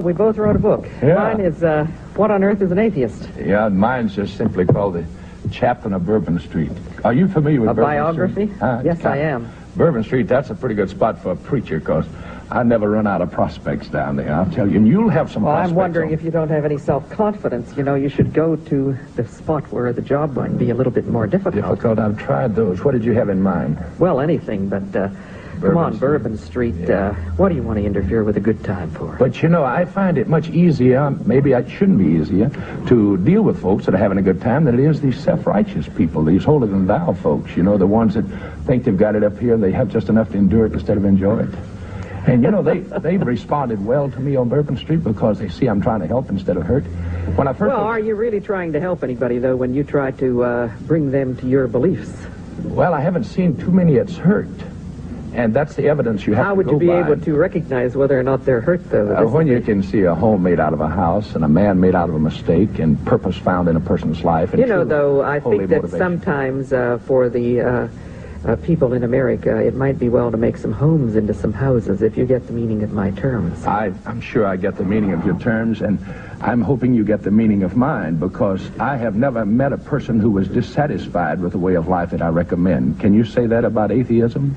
Well, we both wrote a book. Yeah. Mine is uh, What on Earth is an Atheist? Yeah, mine's just simply called The Chaplain of Bourbon Street. Are you familiar with A Bourbon biography? Street? Huh? Yes, I am. Bourbon Street, that's a pretty good spot for a preacher because I never run out of prospects down there, I'll tell you. And you'll have some Well. I'm wondering on- if you don't have any self-confidence. You know, you should go to the spot where the job might be a little bit more difficult. Difficult, I've tried those. What did you have in mind? Well, anything, but uh, come on, Street. Bourbon Street. Uh, what do you want to interfere with a good time for? But you know, I find it much easier, maybe it shouldn't be easier, to deal with folks that are having a good time than it is these self-righteous people, these holier-than-thou folks, you know, the ones that think they've got it up here, they have just enough to endure it instead of enjoy it. And you know, they, they've responded well to me on Bourbon Street because they see I'm trying to help instead of hurt. When I first Well, are you really trying to help anybody, though, when you try to uh, bring them to your beliefs? Well, I haven't seen too many that's hurt. And that's the evidence you have How would you be by. able to recognize whether or not they're hurt, though? Uh, when you can see a home made out of a house and a man made out of a mistake and purpose found in a person's life. And You know, though, I think that motivation. sometimes uh, for the uh, uh, people in America, it might be well to make some homes into some houses, if you get the meaning of my terms. I, I'm sure I get the meaning of your terms, and I'm hoping you get the meaning of mine because I have never met a person who was dissatisfied with the way of life that I recommend. Can you say that about atheism?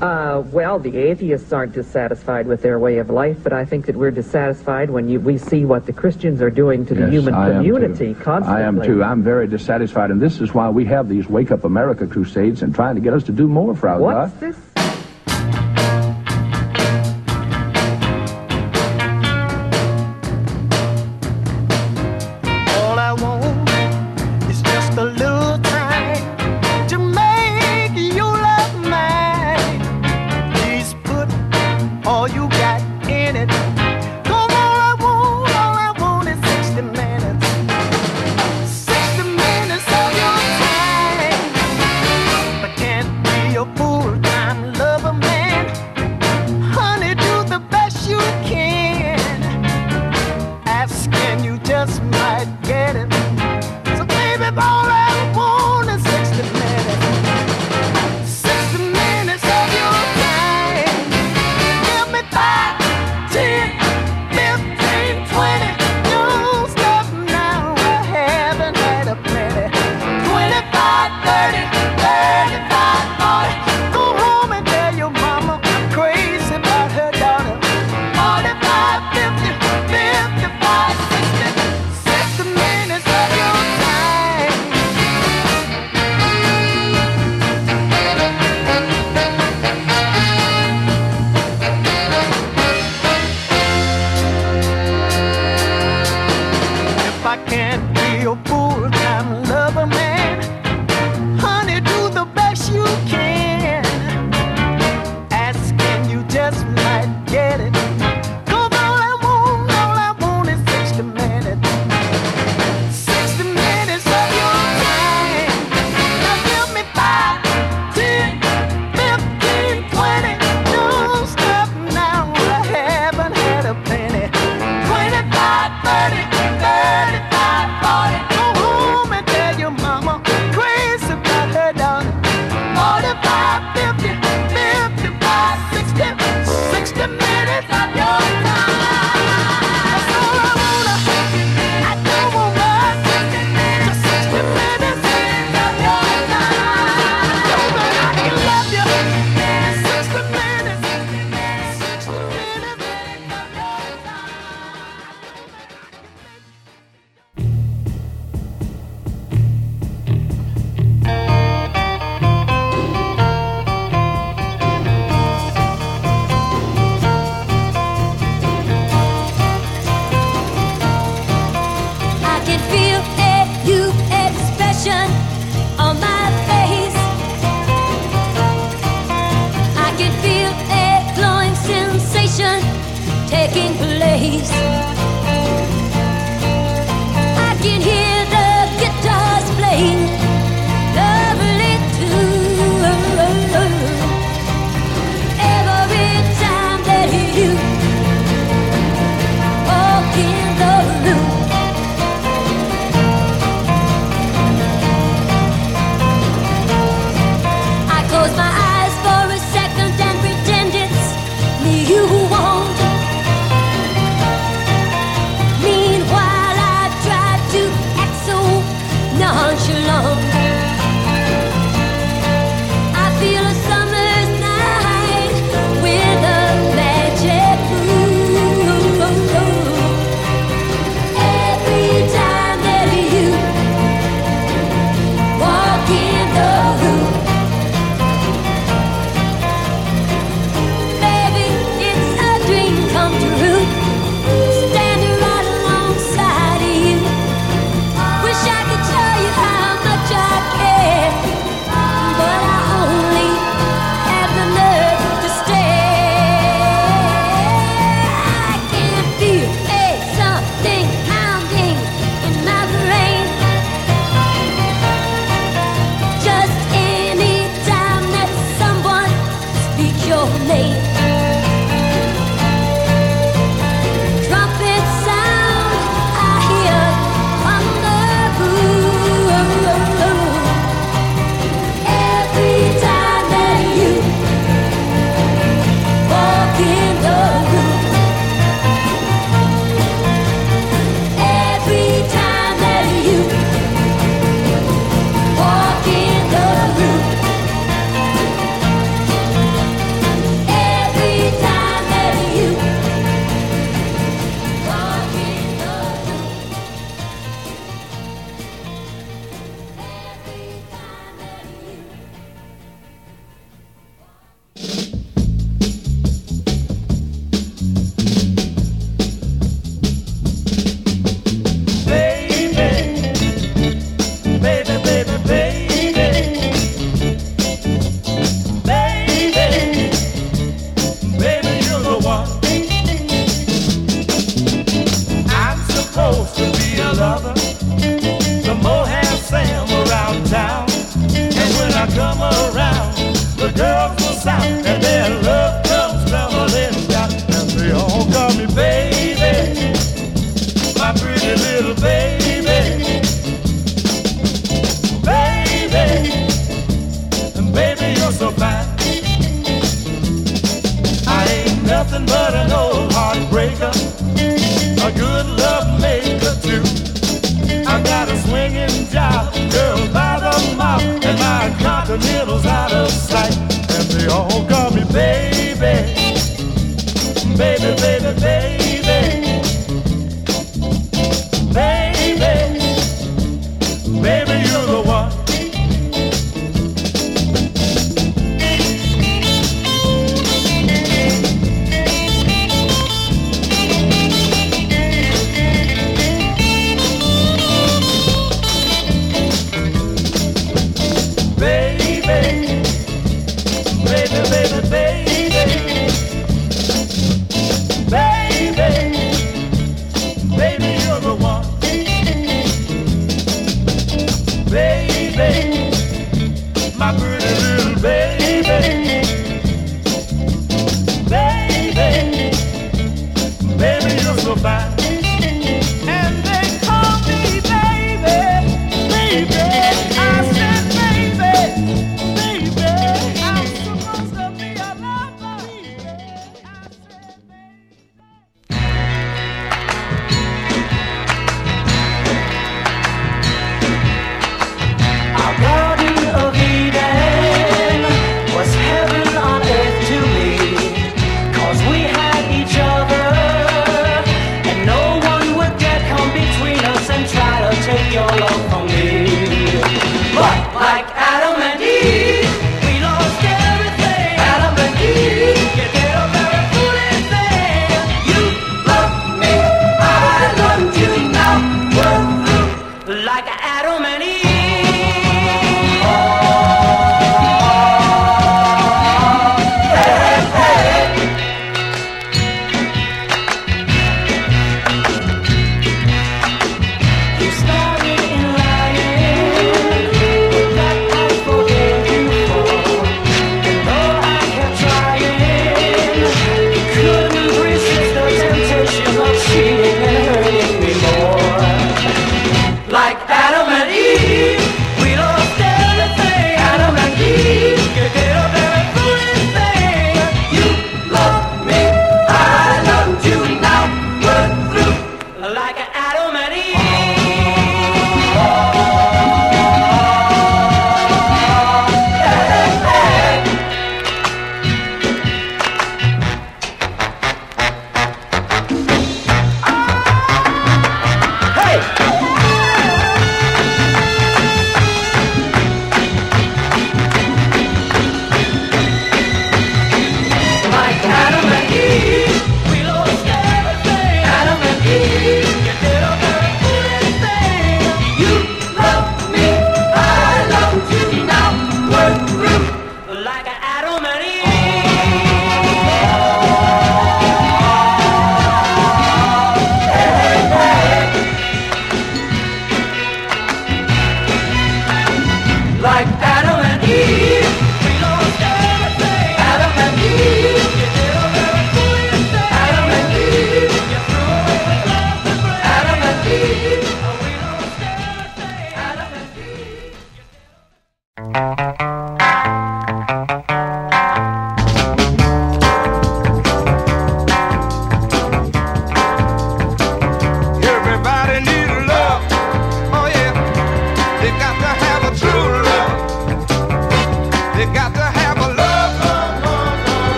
Uh, well, the atheists aren't dissatisfied with their way of life, but I think that we're dissatisfied when you, we see what the Christians are doing to the Yes, human I am community too. constantly. I am too. I'm very dissatisfied, and this is why we have these Wake Up America crusades and trying to get us to do more for our What's God. this? good love maker too. I got a swinging job, girl by the mouth, and my continental's out of sight. And they all call me baby, baby, baby, baby.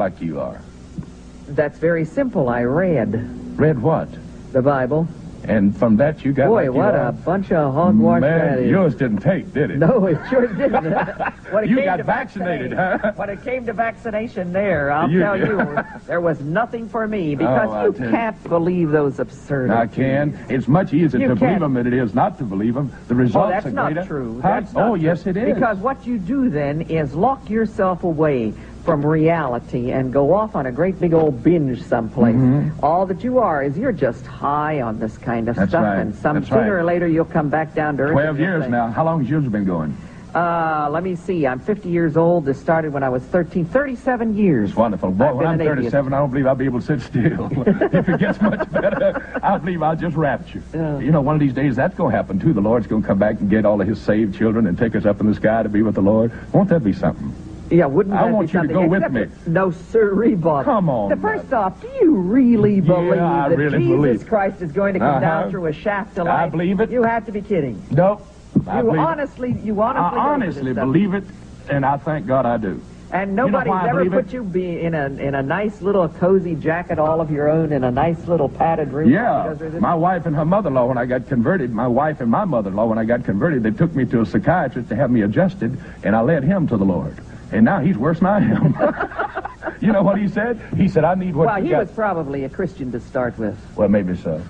Like you are? That's very simple. I read Read what? the Bible. And from that you got Boy, like what are? a bunch of hogwash Man, is. yours didn't take, did it? No, it sure didn't. when it You came got to vaccinated, huh? When it came to vaccination there, I'll You- tell you, there was nothing for me oh, because Oh, you can't believe those absurdities. I can. It's much easier You to believe can't. them than it is not to believe them. The Oh, results that's are not greater. true. Huh? That's not oh, true. yes, it is. Because what you do then is lock yourself away from reality and go off on a great big old binge someplace. All that you are is you're just high on this kind of Mm-hmm. That's stuff, right. and some That's sooner right. or later you'll come back down to earth. Twelve years say, now. How long has yours been going? Uh, let me see. I'm 50 years old. This started when I was 13. 37 years. It's wonderful. Boy, when I'm 37, I don't believe I'll be able to sit still. if it gets much better, I believe I'll just rapture. Yeah. You know, one of these days that's going to happen too. The Lord's going to come back and get all of his saved children and take us up in the sky to be with the Lord. Won't that be something? Yeah, wouldn't I that want be you to something? go with Except me. No, sir, Bob. Come on, The first off, do you really believe I that really Jesus believe it. Christ is going to come Uh-huh. down through a shaft of I light? believe it. You have to be kidding. Nope. I you believe it. honestly, you honestly, I believe honestly this stuff. believe it, and I thank God I do. And know nobody's why I ever believe it? put you be in a in a nice little cozy jacket all of your own in a nice little padded room. Yeah, Because there's my wife and her mother-in-law, when I got converted, my wife and my mother-in-law, when I got converted, they took me to a psychiatrist to have me adjusted, and I led him to the Lord. And now he's worse than I am. you know what he said? He said, I need what well, you he was probably a Christian to start with. Well, maybe so.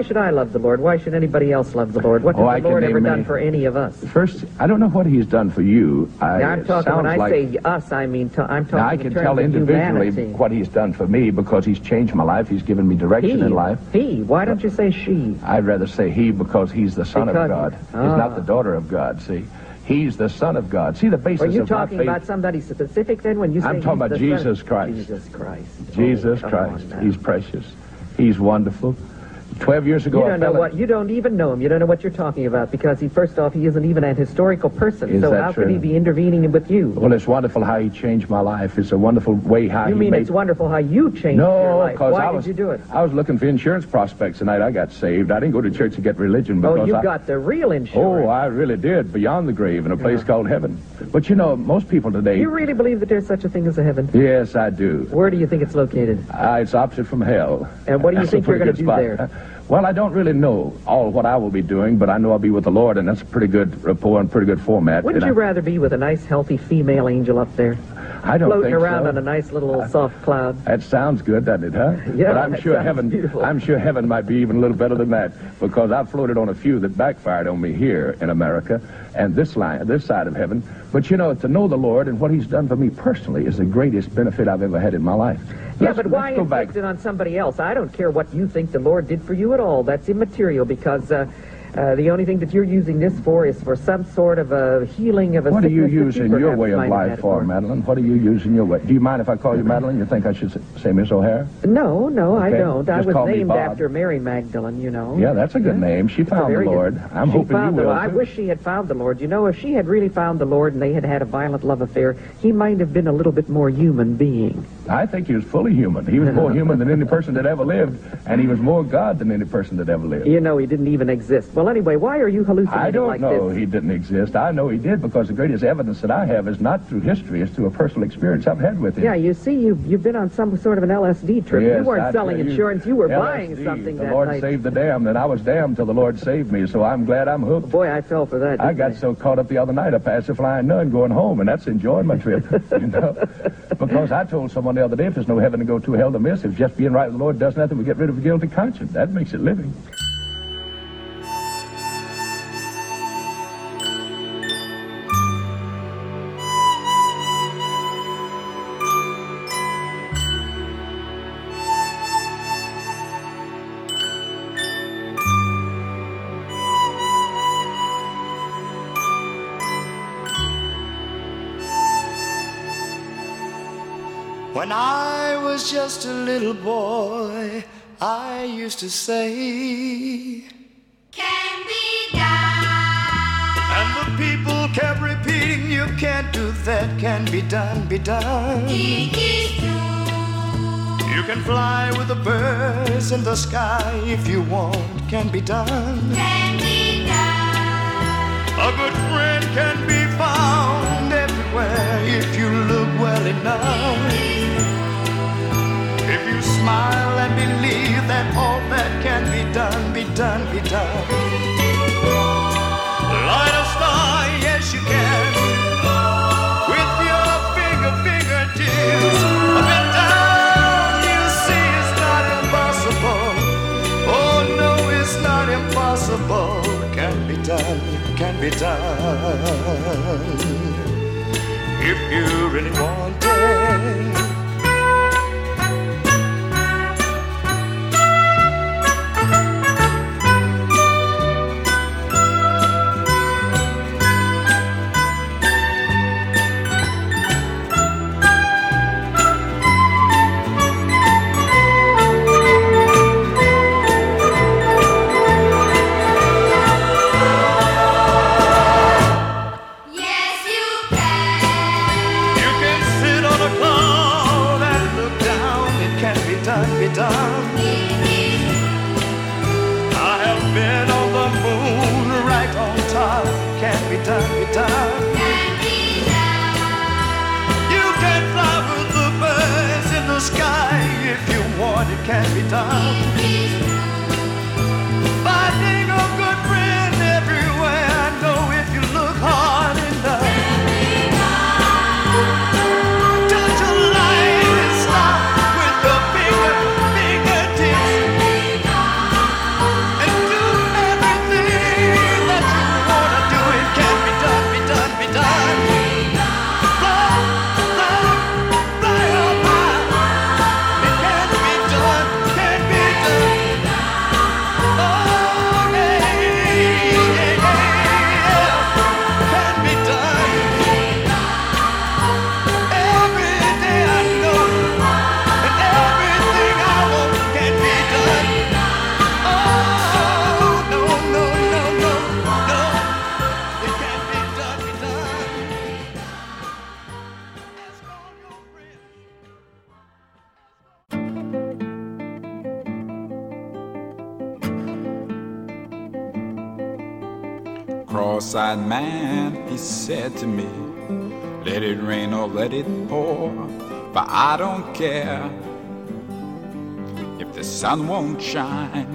Why should I love the Lord? Why should anybody else love the Lord? What has Oh, the Lord ever done for any of us? First, I don't know what he's done for you. I, Now, I'm talking when I like, say us, I mean to, I'm talking Now, I can tell individually humanity. what he's done for me because he's changed my life. He's given me direction he, in life. he. Why don't you say she? I'd rather say he because he's the son Because- of God. He's Ah. not the daughter of God, see. He's the son of God. See, the basis of Are you of my talking faith... about somebody specific then when you say I'm talking about Jesus? Christ. Jesus Christ. Jesus Oh, Christ. He's precious. He's wonderful. Twelve years ago, You don't know what you don't even know him. You don't know what you're talking about because he first off he isn't even an historical person. Is so that how could he be intervening with you? Well, it's wonderful how he changed my life. It's a wonderful way how you he mean made... it's wonderful how you changed your No, life? because Why I did was you do it? I was looking for insurance prospects tonight. I got saved. I didn't go to church to get religion because Oh, you I, got the real insurance. Oh. I really did. Beyond the grave in a place called heaven. But you know, most people today. you really believe that there's such a thing as a heaven? Yes, I do. Where do you think it's located? Uh, it's opposite from hell. And what do you That's think you're gonna do spot. Well, I don't really know all what I will be doing, but I know I'll be with the Lord, and that's a pretty good rapport and pretty good format. Wouldn't you rather be with a nice, healthy female angel up there, I, don't floating think around so. on a nice little soft cloud? That sounds good, doesn't it, huh? Yeah, But I'm sure heaven. beautiful. I'm sure heaven might be even a little better than that because I've floated on a few that backfired on me here in America and this line, this side of heaven. But you know, to know the Lord and what He's done for me personally is the greatest benefit I've ever had in my life. Yeah, Let's- but why let's go back. inflict it on somebody else? I don't care what you think the Lord did for you at all. That's immaterial because uh, uh, the only thing that you're using this for is for some sort of a healing of a What do you use in your way of life for, Madalyn? What do you use in your way? Do you mind if I call you Madalyn? You think I should say Miss O'Hair? No, no, I don't. I just was call me named after Mary Magdalene, you know. Yeah, that's a good name. She It's found the very good- Lord. I'm she hoping you found the will. Lord. I wish she had found the Lord. You know, if she had really found the Lord and they had had a violent love affair, he might have been a little bit more human being. I think he was fully human. He was more human than any person that ever lived, and he was more God than any person that ever lived. You know, he didn't even exist. Well, anyway, why are you hallucinating I don't like know this? he didn't exist. I know he did because the greatest evidence that I have is not through history, it's through a personal experience I've had with him. Yeah, you see, you've, you've been on some sort of an LSD trip. Yes, you weren't I selling tell you, insurance, you were LSD, buying something The that Lord night. saved the damned, and I was damned till the Lord saved me, so I'm glad I'm hooked. Boy, I fell for that. I got so caught up the other night, I passed a flying nun going home, and that's enjoying my trip, you know. Because I told someone the other day, if there's no heaven to go to, hell to miss, if just being right with the Lord does nothing, we get rid of a guilty conscience. That makes it living. Just a little boy, I used to say, Can be done. and the people kept repeating, You can't do that, can be done, be done. It is true. You can fly with the birds in the sky if you want, can be done. Can be done. A good friend can be found everywhere if you look well enough. Smile and believe that all that can be done, be done, be done. Light a star, yes you can. With your finger, fingertips. Up and down, you see it's not impossible. Oh no, it's not impossible. Can be done, can be done. If you really want it. Sun won't shine.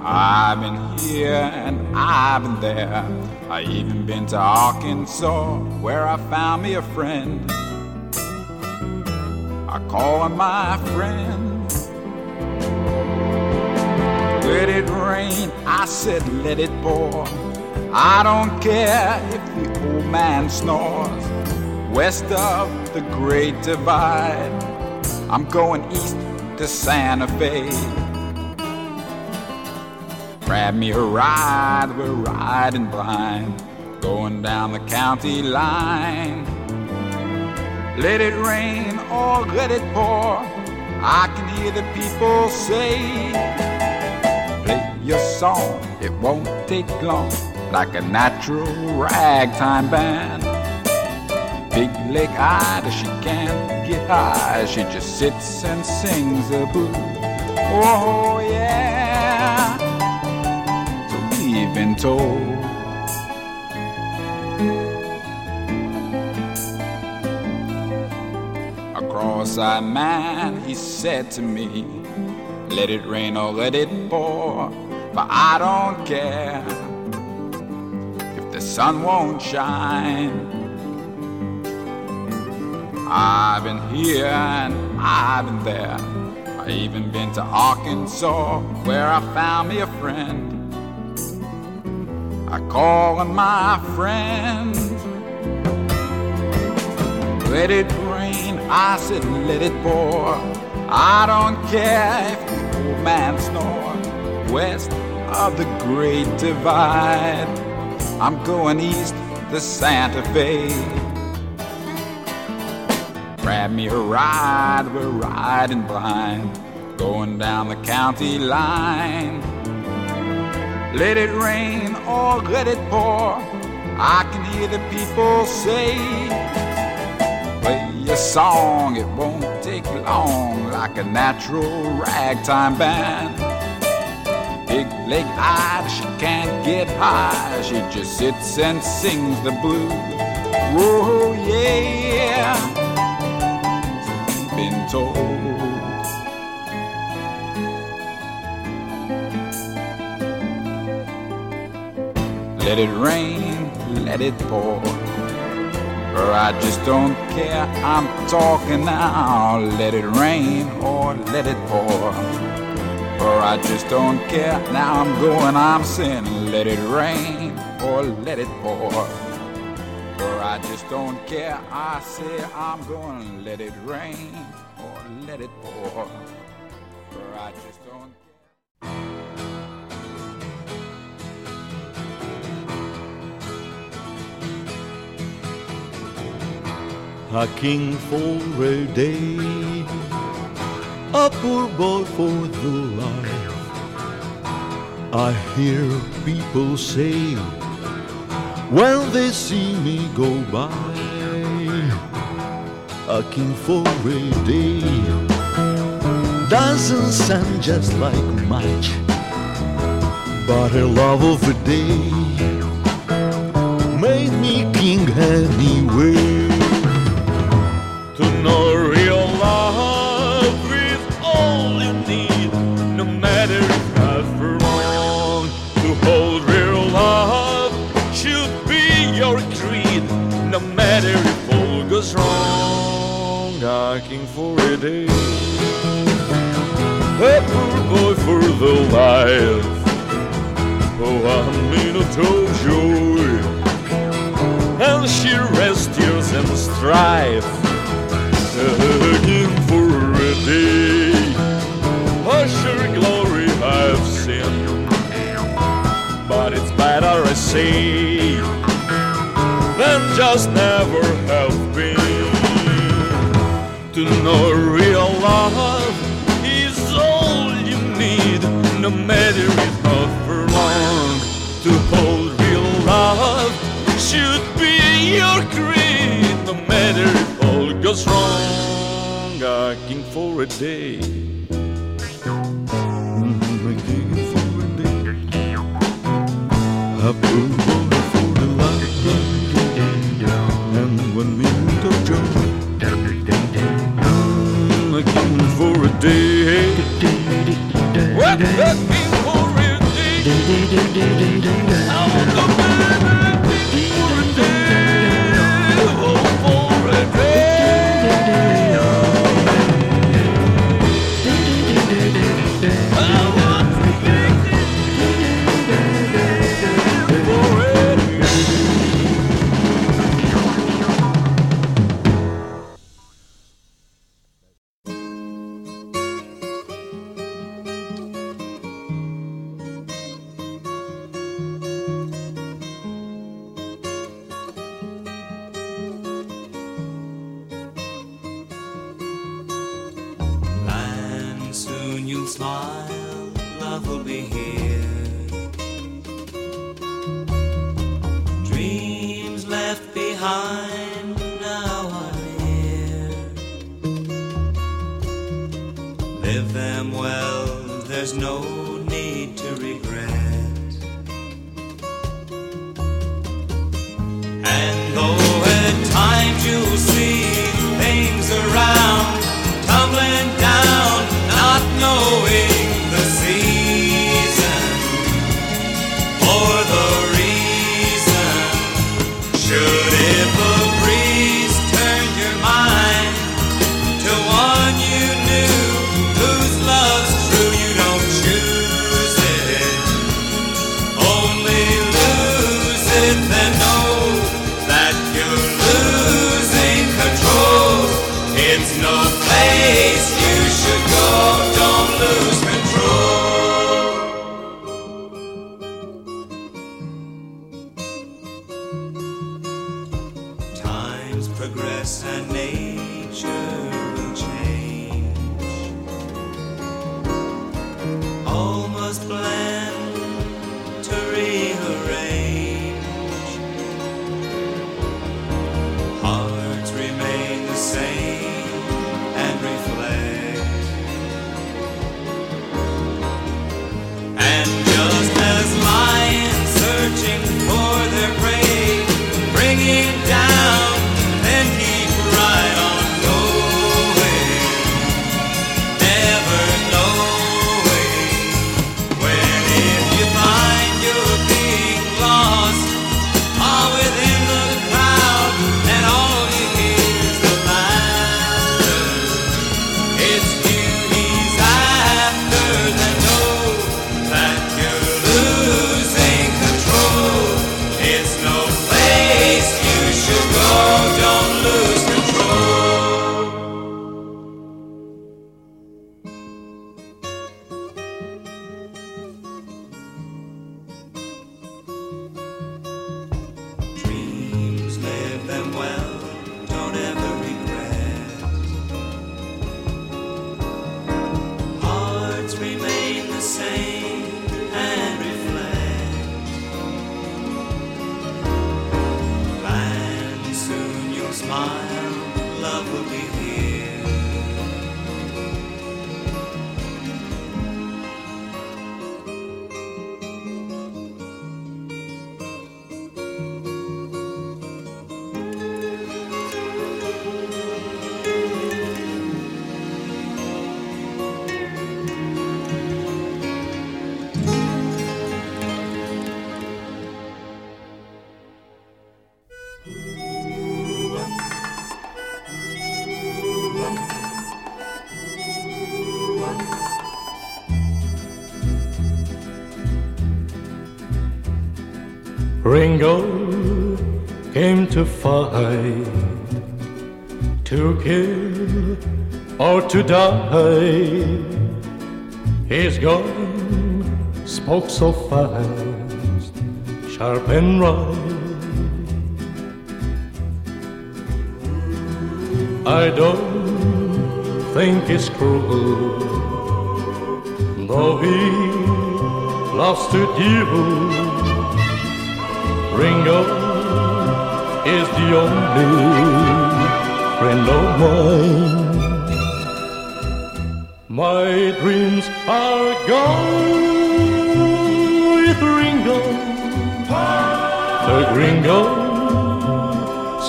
I've been here and I've been there. I even been to Arkansas where I found me a friend. I call him my friend. Let it rain, I said let it pour. I don't care if the old man snores. West of the Great Divide, I'm going east to Santa Fe. Grab me a ride, we're riding blind, going down the county line. Let it rain or let it pour, I can hear the people say, Play your song, it won't take long, like a natural ragtime band. Big leg eyed, she can't get high, she just sits and sings the blues. Oh, yeah so we've been told. A cross-eyed man, he said to me, let it rain or let it pour, but I don't care if the sun won't shine. I've been here and I've been there. I even been to Arkansas where I found me a friend. I call on my friends. Let it rain, I said let it pour. I don't care if the old man snores. West of the Great Divide, I'm going east to Santa Fe. Grab me a ride, we're riding blind, going down the county line. Let it rain or let it pour. I can hear the people say, Play a song, it won't take long, like a natural ragtime band. Big leg eyed, she can't get high, she just sits and sings the blues. Whoa, yeah, been told. Let it rain, let it pour. Or I just don't care, I'm talking now. Let it rain or let it pour. Or I just don't care, now I'm going, I'm saying, let it rain or let it pour. I just don't care, I say I'm gonna let it rain or let it pour. Or I just don't care. a king for a day, a poor boy for the life. I hear people say when they see me go by, a king for a day doesn't sound just like much, but a love of a day made me king anyway. Asking for a day, a poor boy for the life. Oh, one minute of joy, and she rests tears and strife looking for a day. A glory I've seen, but it's better I say than just never have. To know real love is all you need, no matter if not for long. To hold real love should be your creed, no matter if all goes wrong. Asking for a day. Mm-hmm, Asking for a day. today. What the people really need. I want the to fight, to kill or to die. His gun spoke so fast, sharp and right. I don't think it's cruel, though he loves to deal. Ringo is the only friend of mine. My dreams are gone with Ringo, the gringo,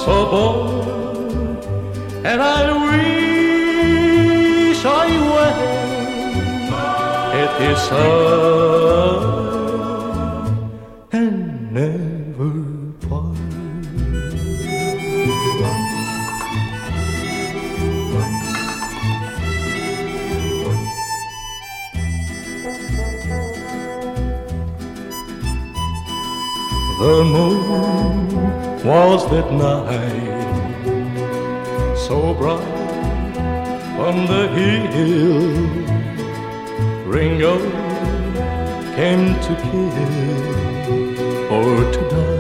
so bold, and I wish I were at his side. Night so bright on the hill. Ringo came to kill or to die.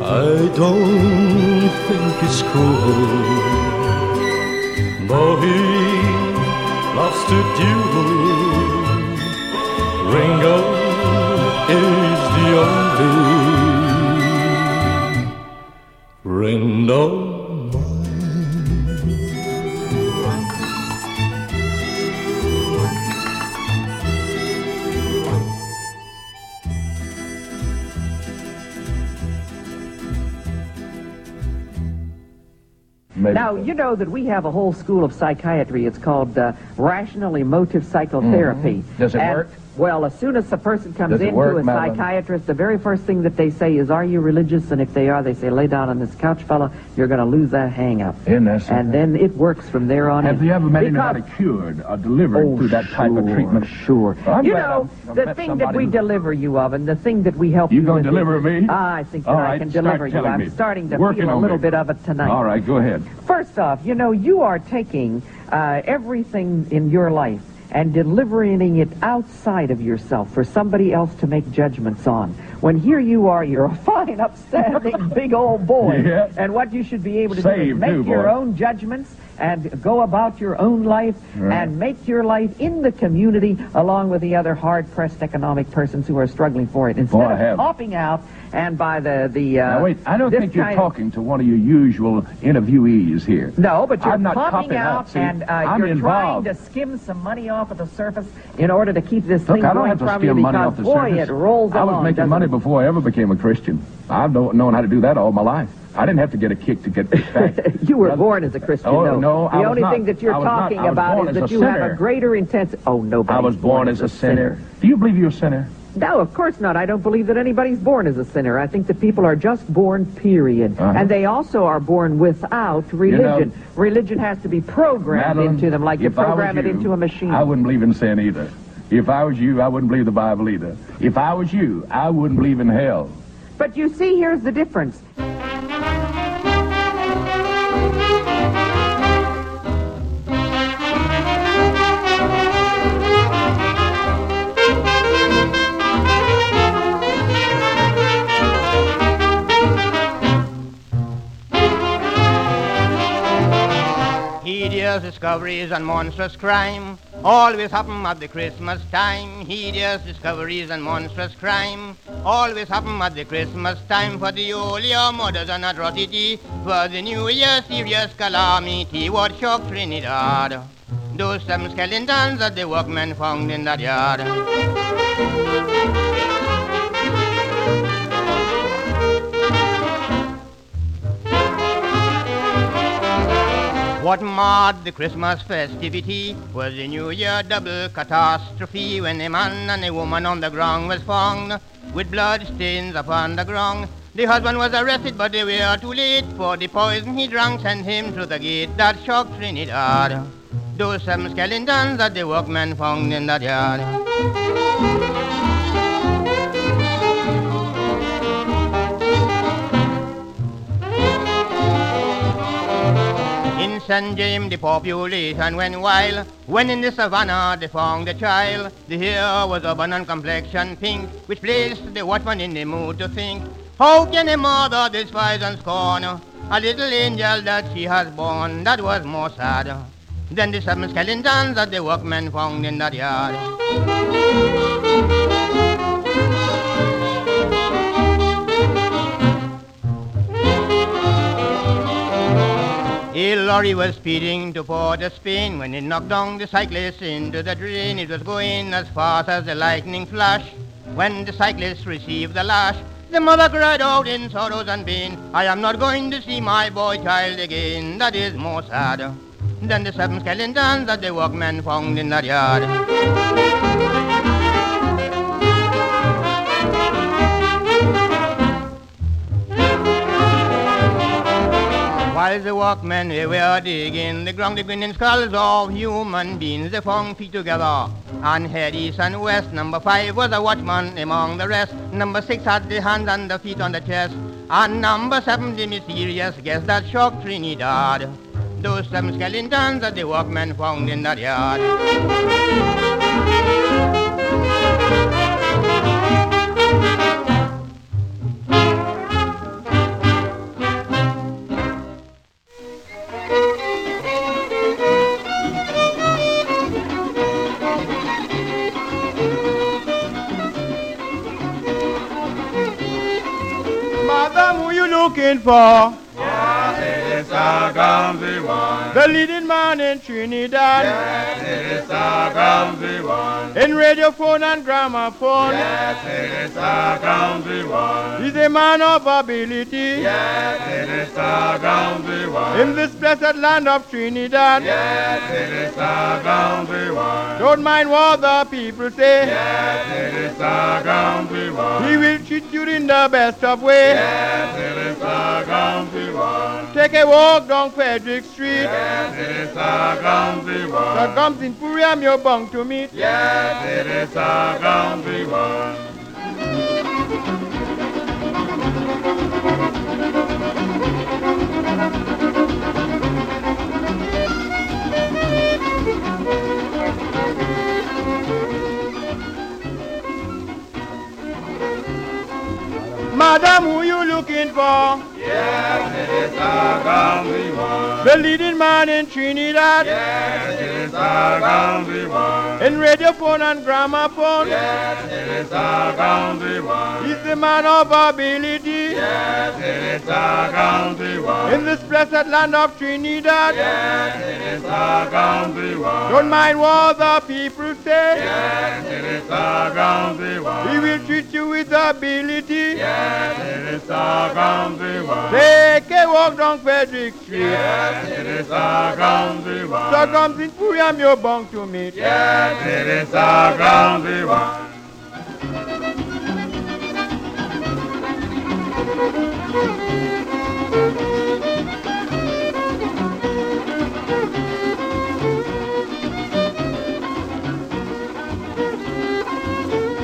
I don't think it's cruel, though he loves to duel. Ringo is only friend of Maybe. Now, you know that we have a whole school of psychiatry. It's called uh, rational emotive psychotherapy. Does it And, work? Well, as soon as a person comes Does into work, a Madalyn? psychiatrist, the very first thing that they say is, Are you religious? And if they are, they say, Lay down on this couch, fella. You're going to lose that hang up. Isn't that? And then it works from there on Have in. you ever met Because- anybody cured or delivered Oh, through that type of treatment? Sure. Well, you know, I've- I've the thing that we who- deliver you of and the thing that we help You you gonna deliver me? Ah, I think that All I can deliver you. I'm me. starting to Working feel a little me. bit of it tonight. All right, go ahead. First off, you know, you are taking uh, everything in your life and delivering it outside of yourself for somebody else to make judgments on. When here you are, you're a fine, upstanding, big old boy. Yeah. And what you should be able to do is make too, your boy. own judgments and go about your own life Right. and make your life in the community along with the other hard-pressed economic persons who are struggling for it. Instead Boy, of have. hopping out and by the... the uh, now, wait, I don't think you're talking to one of your usual interviewees here. no, but you're I'm not popping out out, and uh, I'm you're involved. trying to skim some money off of the surface in order to keep this Look, thing I don't going have to from you money because, off the boy, surface. it rolls along. I was along, making money it? before I ever became a Christian. I've known, known how to do that all my life. I didn't have to get a kick to get back. You were Brother- born as a Christian, Oh, no. no, the only not. thing that you're talking about born is as that a you have sinner. a greater intensity. Oh, nobody. I was born as a sinner. Do you believe you're a sinner? No, of course not. I don't believe that anybody's born as a sinner. I think that people are just born, period. Uh-huh. And they also are born without religion. know- religion has to be programmed Madalyn, into them like you if I was program it into a machine. I wouldn't believe in sin either. If I was you, I wouldn't believe the Bible either. If I was you, I wouldn't believe in hell. But you see, here's the difference. Hideous discoveries and monstrous crime always happen at the Christmas time. Hideous discoveries and monstrous crime always happen at the Christmas time. For the old year mothers and atrocity, for the new year serious calamity. What shocked Trinidad? Those seven skeletons that the workmen found in that yard. What marred the Christmas festivity was the New Year double catastrophe when a man and a woman on the ground was found with blood stains upon the ground. The husband was arrested, but they were too late for the poison he drank sent him through the gate that shocked Trinidad. Those seven skeletons that the workmen found in that yard. St. James the population went wild When in the savannah they found a child The hair was auburn and complexion pink Which placed the watchman in the mood to think How can a mother despise and scorn A little angel that she has born That was more sad than the seven skeletons that the workmen found in that yard A lorry was speeding to Port of Spain when it knocked down the cyclist into the drain. It was going as fast as the lightning flash. When the cyclist received the lash, the mother cried out in sorrows and pain, I am not going to see my boy child again. That is more sad than the seven skeletons that the workmen found in that yard. While the workmen they were digging the ground, the grinning skulls of human beings, they found feet together. And head east and west, number five was a watchman among the rest. Number six had the hands and the feet on the chest. And number seven, the mysterious guest that shocked Trinidad. Those seven skeletons that the workmen found in that yard. For? It is a. The leading man in Trinidad. Yes, it is a Gumsy one. In radiophone and gramophone. Yes, it is a Gumsy one. He's a man of ability. Yes, it is a Gumsy one. In this blessed land of Trinidad. Yes, it is a Gumsy one. Don't mind what the people say. Yes, it is a Gumsy one. He will treat you in the best of ways. Yes, it is a Gumsy one. Take a walk down Frederick Street. Yes, it is a Gumsy one. The gums in Puriam you're bound to meet. Yes, it is a Gumsy one. Madam, who you looking for? Yes, it is Gumsy one. The leading man in Trinidad. Yes, it is Gumsy one. In radiophone and gramophone. Yes, it is a Gumsy one. He's the man of ability. Yes, it is Gumsy one. In this blessed land of Trinidad. Yes, it is Gumsy one. Don't mind what the people say. Yes, it is Gumsy one. He will treat you with ability. Yes, it is a Gumsy one. Take a walk down Frederick Street. Yes, it is a Gumsy one. So comes in Puriam you're bound to meet. Yes, it is a Gumsy one.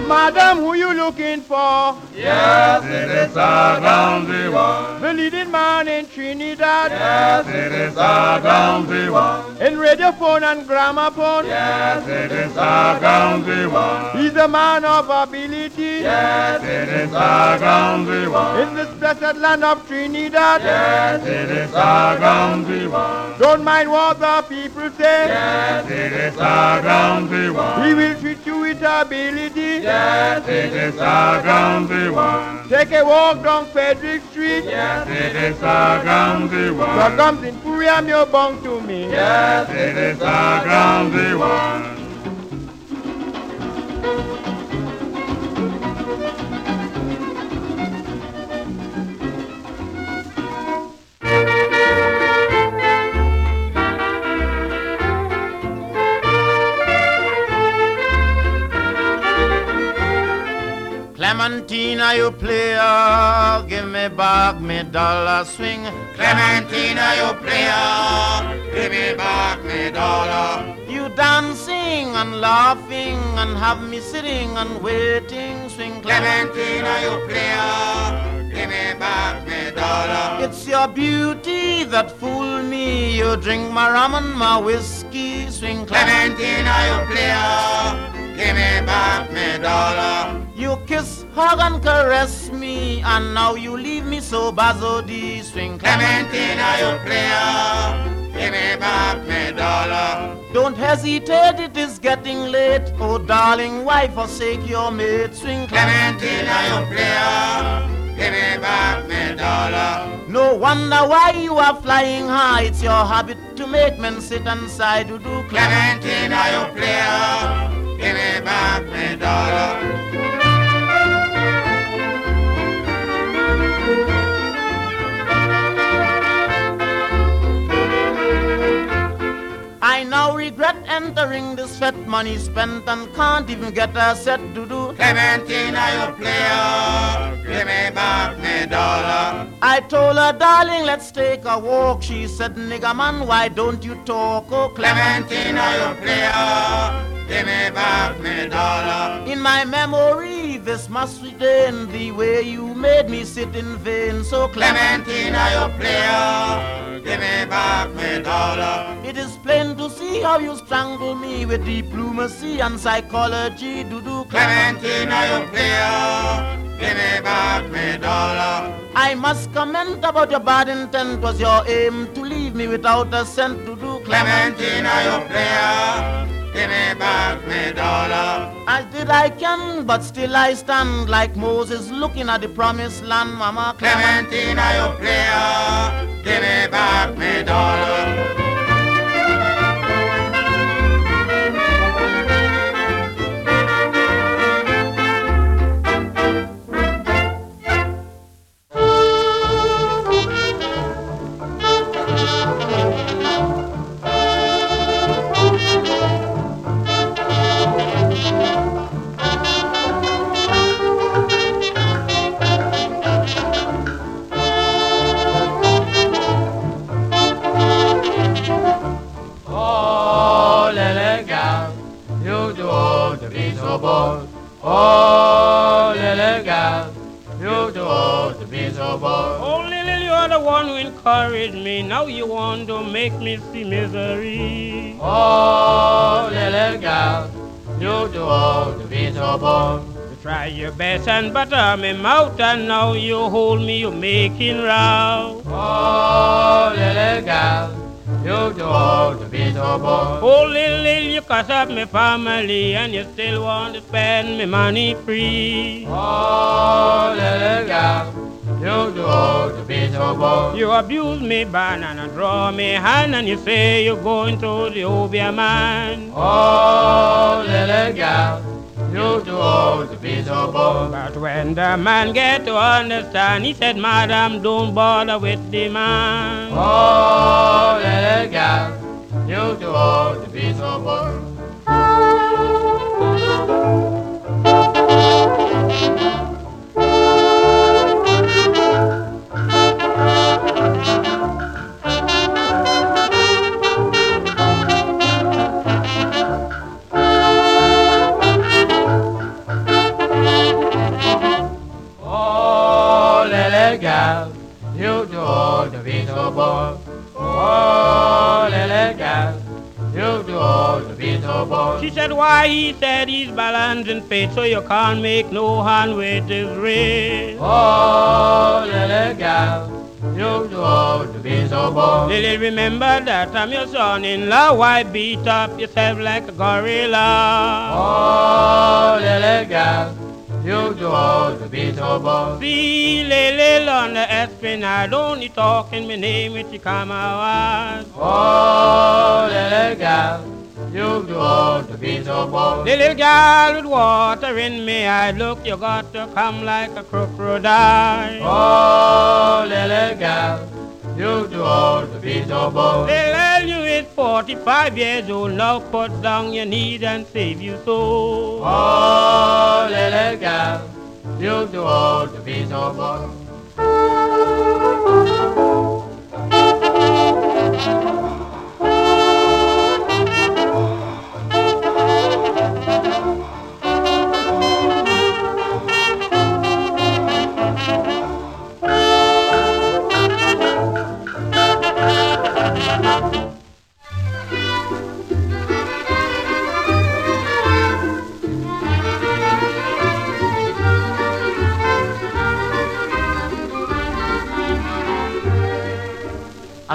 Madam, who you looking for? Yes, it is a Gumsy one. The leading man in Trinidad. Yes, it is a Gumsy one. In radiophone and gramophone. Yes, it is a Gumsy one. He's a man of ability. Yes, it is a Gumsy one. In this blessed land of Trinidad. Yes, it is a Gumsy one. Don't mind what the people say. Yes, it is a Gumsy one. He will treat you with ability. Yes, it is a Gumsy one. Take a walk down Frederick Street. Yes, it is a So one. comes in Puriam you're bound to me. Yes, it is a Gumsy one. Clementina, you player, give me back me dollar swing. Clementina, you player, give me back me dollar. You dancing and laughing and have me sitting and waiting. Swing Clementina, you player, give me back me dollar. It's your beauty that fool me. You drink my rum and my whiskey. Swing Clementina, you player, give me back me dollar. You kiss, hug and caress me, and now you leave me so bazodi. Swing Clementina, you player, give me back me dollar. Don't hesitate, it is getting late. Oh, darling, why forsake your mate? Swing Clementina, you player, give me back me dollar. No wonder why you are flying high. It's your habit to make men sit and sigh to do Clementina, you player, give me back me dollar. During this fat money spent and can't even get a set to do. Clementine, you player, give me back me dollar. I told her, darling, let's take a walk. She said, nigga man, why don't you talk? Oh, Clementine, you player, give me back me dollar. In my memory, this must retain the way you made me sit in vain. So Clementine, you player, give me back me dollar. It is plain to see how you strangle me with diplomacy and psychology. Do do Clementine, you player, give me back me dollar. I must comment about your bad intent. Was your aim to leave me without a cent to do Clementine, you player, give me back me dollar. As did I can, but still I stand like Moses looking at the promised land, Mama Clementine, you player, give me back me dollar. Lily, you're the one who encouraged me. Now you want to make me see misery. Oh, little girl, you too old to be so. You try your best and butter me mouth, and now you hold me, you're making row. Oh, little girl. you too old to be so bold. Oh, Lily, you cut up me family, and you still want to spend me money free. Oh, little gal, you old to be so bold. You abuse me bad and draw me hand, and you say you're going to the Obeah man. Oh, little gal, you too old to be so bold. But when the man get to understand, he said, Madam, don't bother with the man. Oh, little gal, you too old to be so bold. Gal, you too old to be so bold. Oh, little gal, you too old to be so bold. She said, why? He said he's balancing fate, so you can't make no hand with his wrist. Oh, little gal, you do all to be so bold. Lily, remember that I'm your son-in-law. Why beat up yourself like a gorilla? Oh, little gal, you too old to be so bold. See, Lily, on the esplanade, only talking my name the camera. Oh, little gal, you too old to be so bold. Little girl with water in me, I look, you got to come like a crocodile. Oh, little gal, you too old to be so bold. Little you is 45 years oh old, now put down your knees and save your soul. Oh, little girl, you too old to be so bold.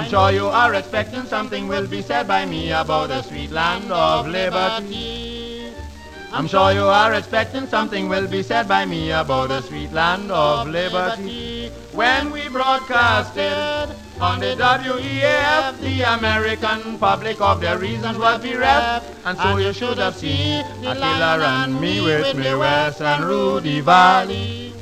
I'm sure you are expecting something will be said by me about the sweet land of liberty. I'm sure you are expecting something will be said by me about the sweet land of liberty. When we broadcasted on the WEAF, the American public of their reasons was bereft. And so you should have seen Attila and me with Mae West and Rudy Vallee.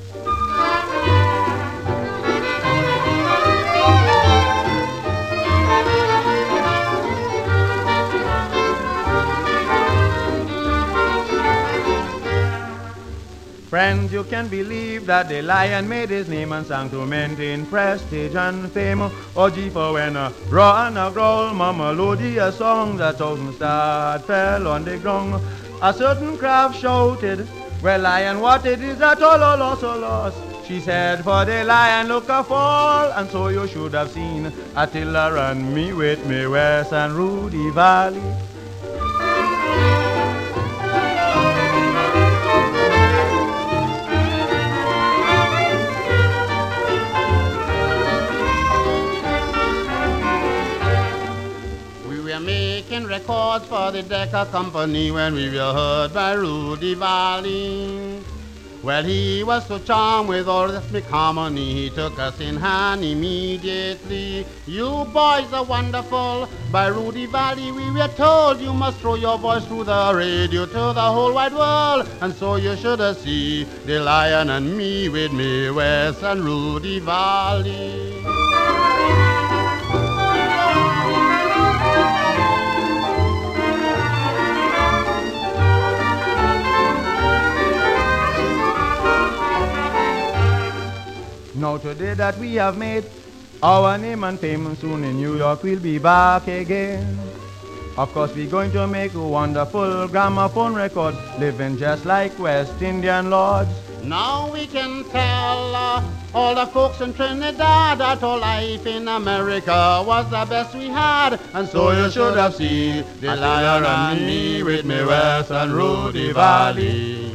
Friends, you can believe that the lion made his name and sang to maintain prestige and fame. Oh, gee, for when a raw and a growl, mama melodious songs, a thousand stars fell on the ground. A certain craft shouted, Well, lion, what it is that all a loss, a loss? She said, For the lion look a fall, and so you should have seen Attila run me with Mae West and Rudy Vallee. Records for the Decca Company when we were heard by Rudy Vallee. Well, he was so charmed with all rhythmic harmony, he took us in hand immediately. You boys are wonderful. By Rudy Vallee, we were told you must throw your voice through the radio to the whole wide world. And so you should have seen the lion and me with Mae, West and Rudy Vallee. Now today that we have made our name and fame, soon in New York we'll be back again. Of course we're going to make a wonderful gramophone record, living just like West Indian lords. Now we can tell uh, all the folks in Trinidad that our life in America was the best we had. And so you should have seen the lion and me with Mae West and Rudy Vallee.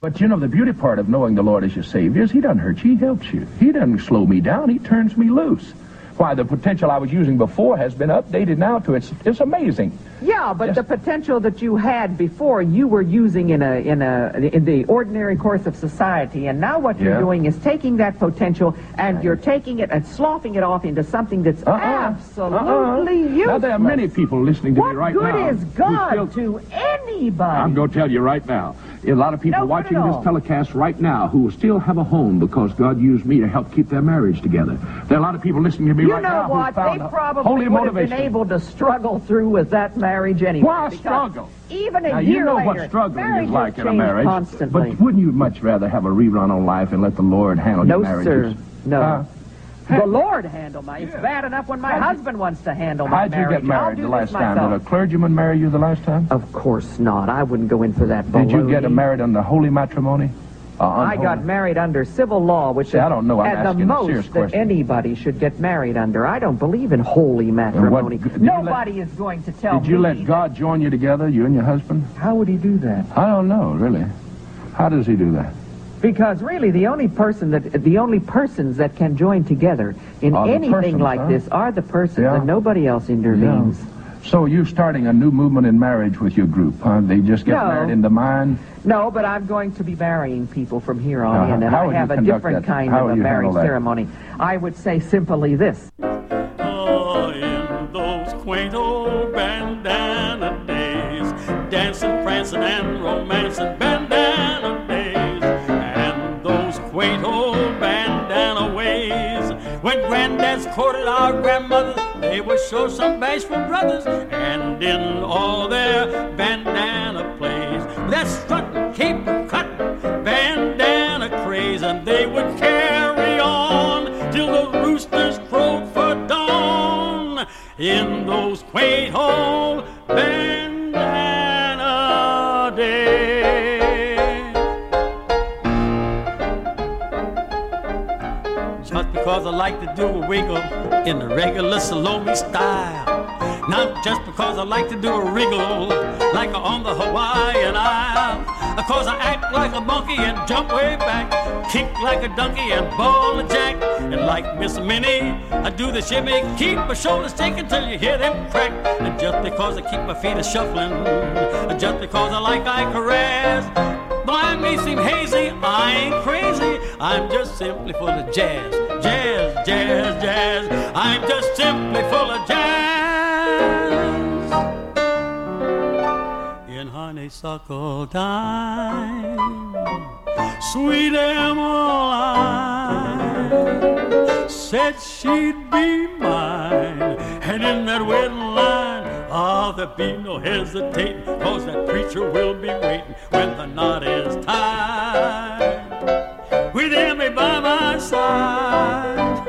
But you know, the beauty part of knowing the Lord as your Savior is He doesn't hurt you, He helps you. He doesn't slow me down, He turns me loose. Why, the potential I was using before has been updated now to it's, it's amazing. Yeah, but the potential that you had before, you were using in a in a in the ordinary course of society, and now what you're doing is taking that potential and you're taking it and sloughing it off into something that's uh-uh. Uh-uh. absolutely Uh-uh. useless. Now, there are many people listening to what me right good now. is who God still- to anybody? I'm going to tell you right now. A lot of people No, watching this telecast right now who still have a home because God used me to help keep their marriage together. There are a lot of people listening to me you right know now what? who found They probably holy would have been motivation. able to struggle through with that marriage anyway. Why struggle? Even a now, year you know later, what struggling is like in a marriage. constantly. But wouldn't you much rather have a rerun on life and let the Lord handle No, your marriages? sir. No. Huh? the Lord handle my. It's bad enough when my husband wants to handle my How'd you marriage. get married I'll do the last time? myself. Did a clergyman marry you the last time? Of course not. I wouldn't go in for that. Did you get baloney. married under holy matrimony? Uh, I got married under civil law, which See, is I don't know. I'm at the most that anybody should get married under. I don't believe in holy matrimony. did you let- Nobody is going to tell me. Did you let God join you together, you and your husband? How would he do that? I don't know, really. How does he do that? Because really, the only person that the only persons that can join together in anything persons, like huh? this are the persons, Yeah. and nobody else intervenes. So you're starting a new movement in marriage with your group, huh? They just get No. married in the mind? No, but I'm going to be marrying people from here on Uh-huh. in, and How I have a different that? kind How of a marriage ceremony. I would say simply this. Oh, in those quaint old bandana days, dancing, prancing, and romancing bandana days, and those quaint old bandana ways. When granddads courted our grandmothers, they were sure some bashful brothers, and in all their bandana plays, that strutting, caper cutting, bandana craze, and they would carry on till the roosters crowed for dawn in those quaint old bandana I like to do a wiggle in the regular Salome style. Not just because I like to do a wriggle like on the Hawaiian Isle. Cause I act like a monkey and jump way back. Kick like a donkey and ball a jack. And like Miss Minnie, I do the shimmy. Keep my shoulders shaking till you hear them crack. And just because I keep my feet a shuffling. Just because I like I caress. Though I may seem hazy, I ain't crazy. I'm just simply full of jazz. Jazz, jazz, jazz. I'm just simply full of jazz. Honeysuckle time. Sweet Emmeline said she'd be mine. And in that wedding line, ah, there be no hesitating, cause that preacher will be waiting when the knot is tied. With Emmy by my side,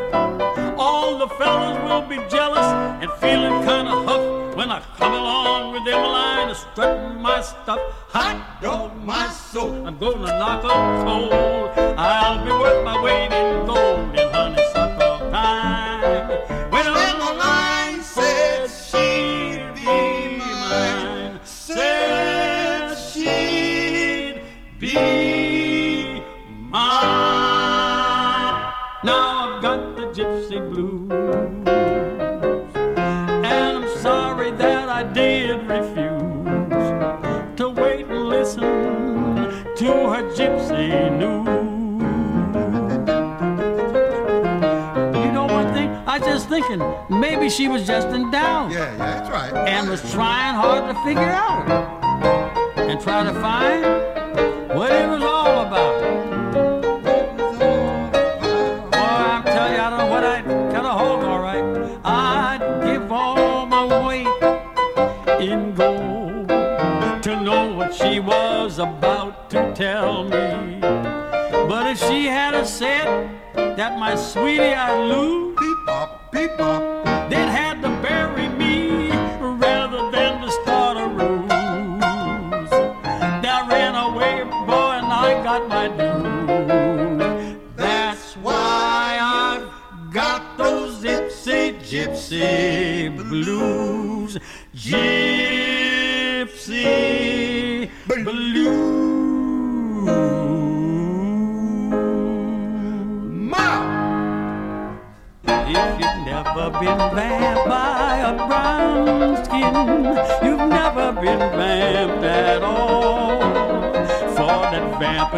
all the fellas will be jealous and feeling kind of huffed when I come along with Emmeline, strutting my stuff. Hot dog, my soul, I'm gonna knock 'em cold. I'll be worth my weight in maybe she was just in doubt. Yeah, yeah, that's right. And was trying hard to figure out and try to find what it was all about. Boy, I'm telling you, I don't know what I'd kind of hold, all right. I'd give all my weight in gold to know what she was about to tell me. But if she had a said that my sweetie I'd lose,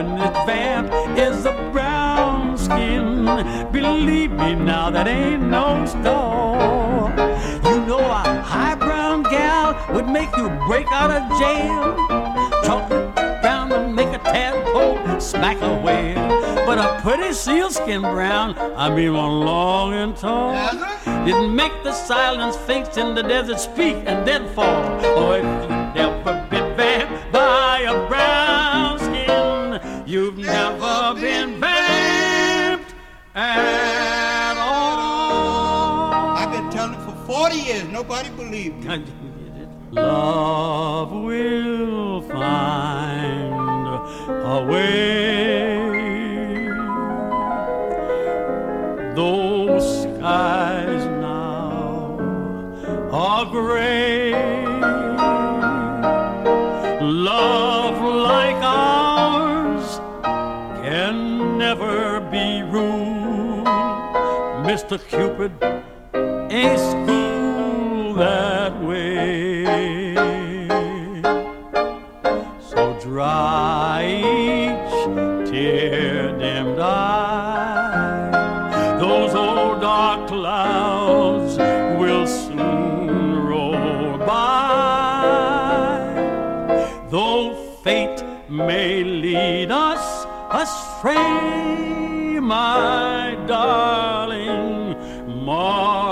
that vamp and is a brown skin. Believe me now, that ain't no store. You know a high brown gal would make you break out of jail. Chocolate brown would make a tadpole smack a whale. But a pretty sealskin brown, I mean one long and tall, didn't make the silent sphinx in the desert speak and then fall. Oh, telling for 40 years. Nobody believed me. Love will find a way. Those skies now are gray. Love like ours can never be ruled. Mr. Cupid ain't school that way. So dry each tear dimmed eye. Those old dark clouds will soon roll by. Though fate may lead us astray, my darling, mark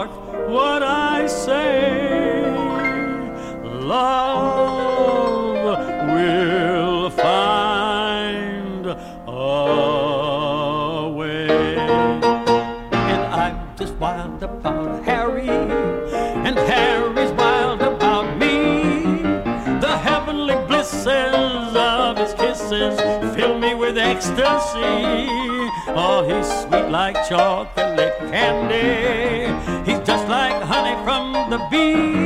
ecstasy. Oh, he's sweet like chocolate candy. He's just like honey from the bee.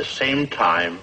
This same time.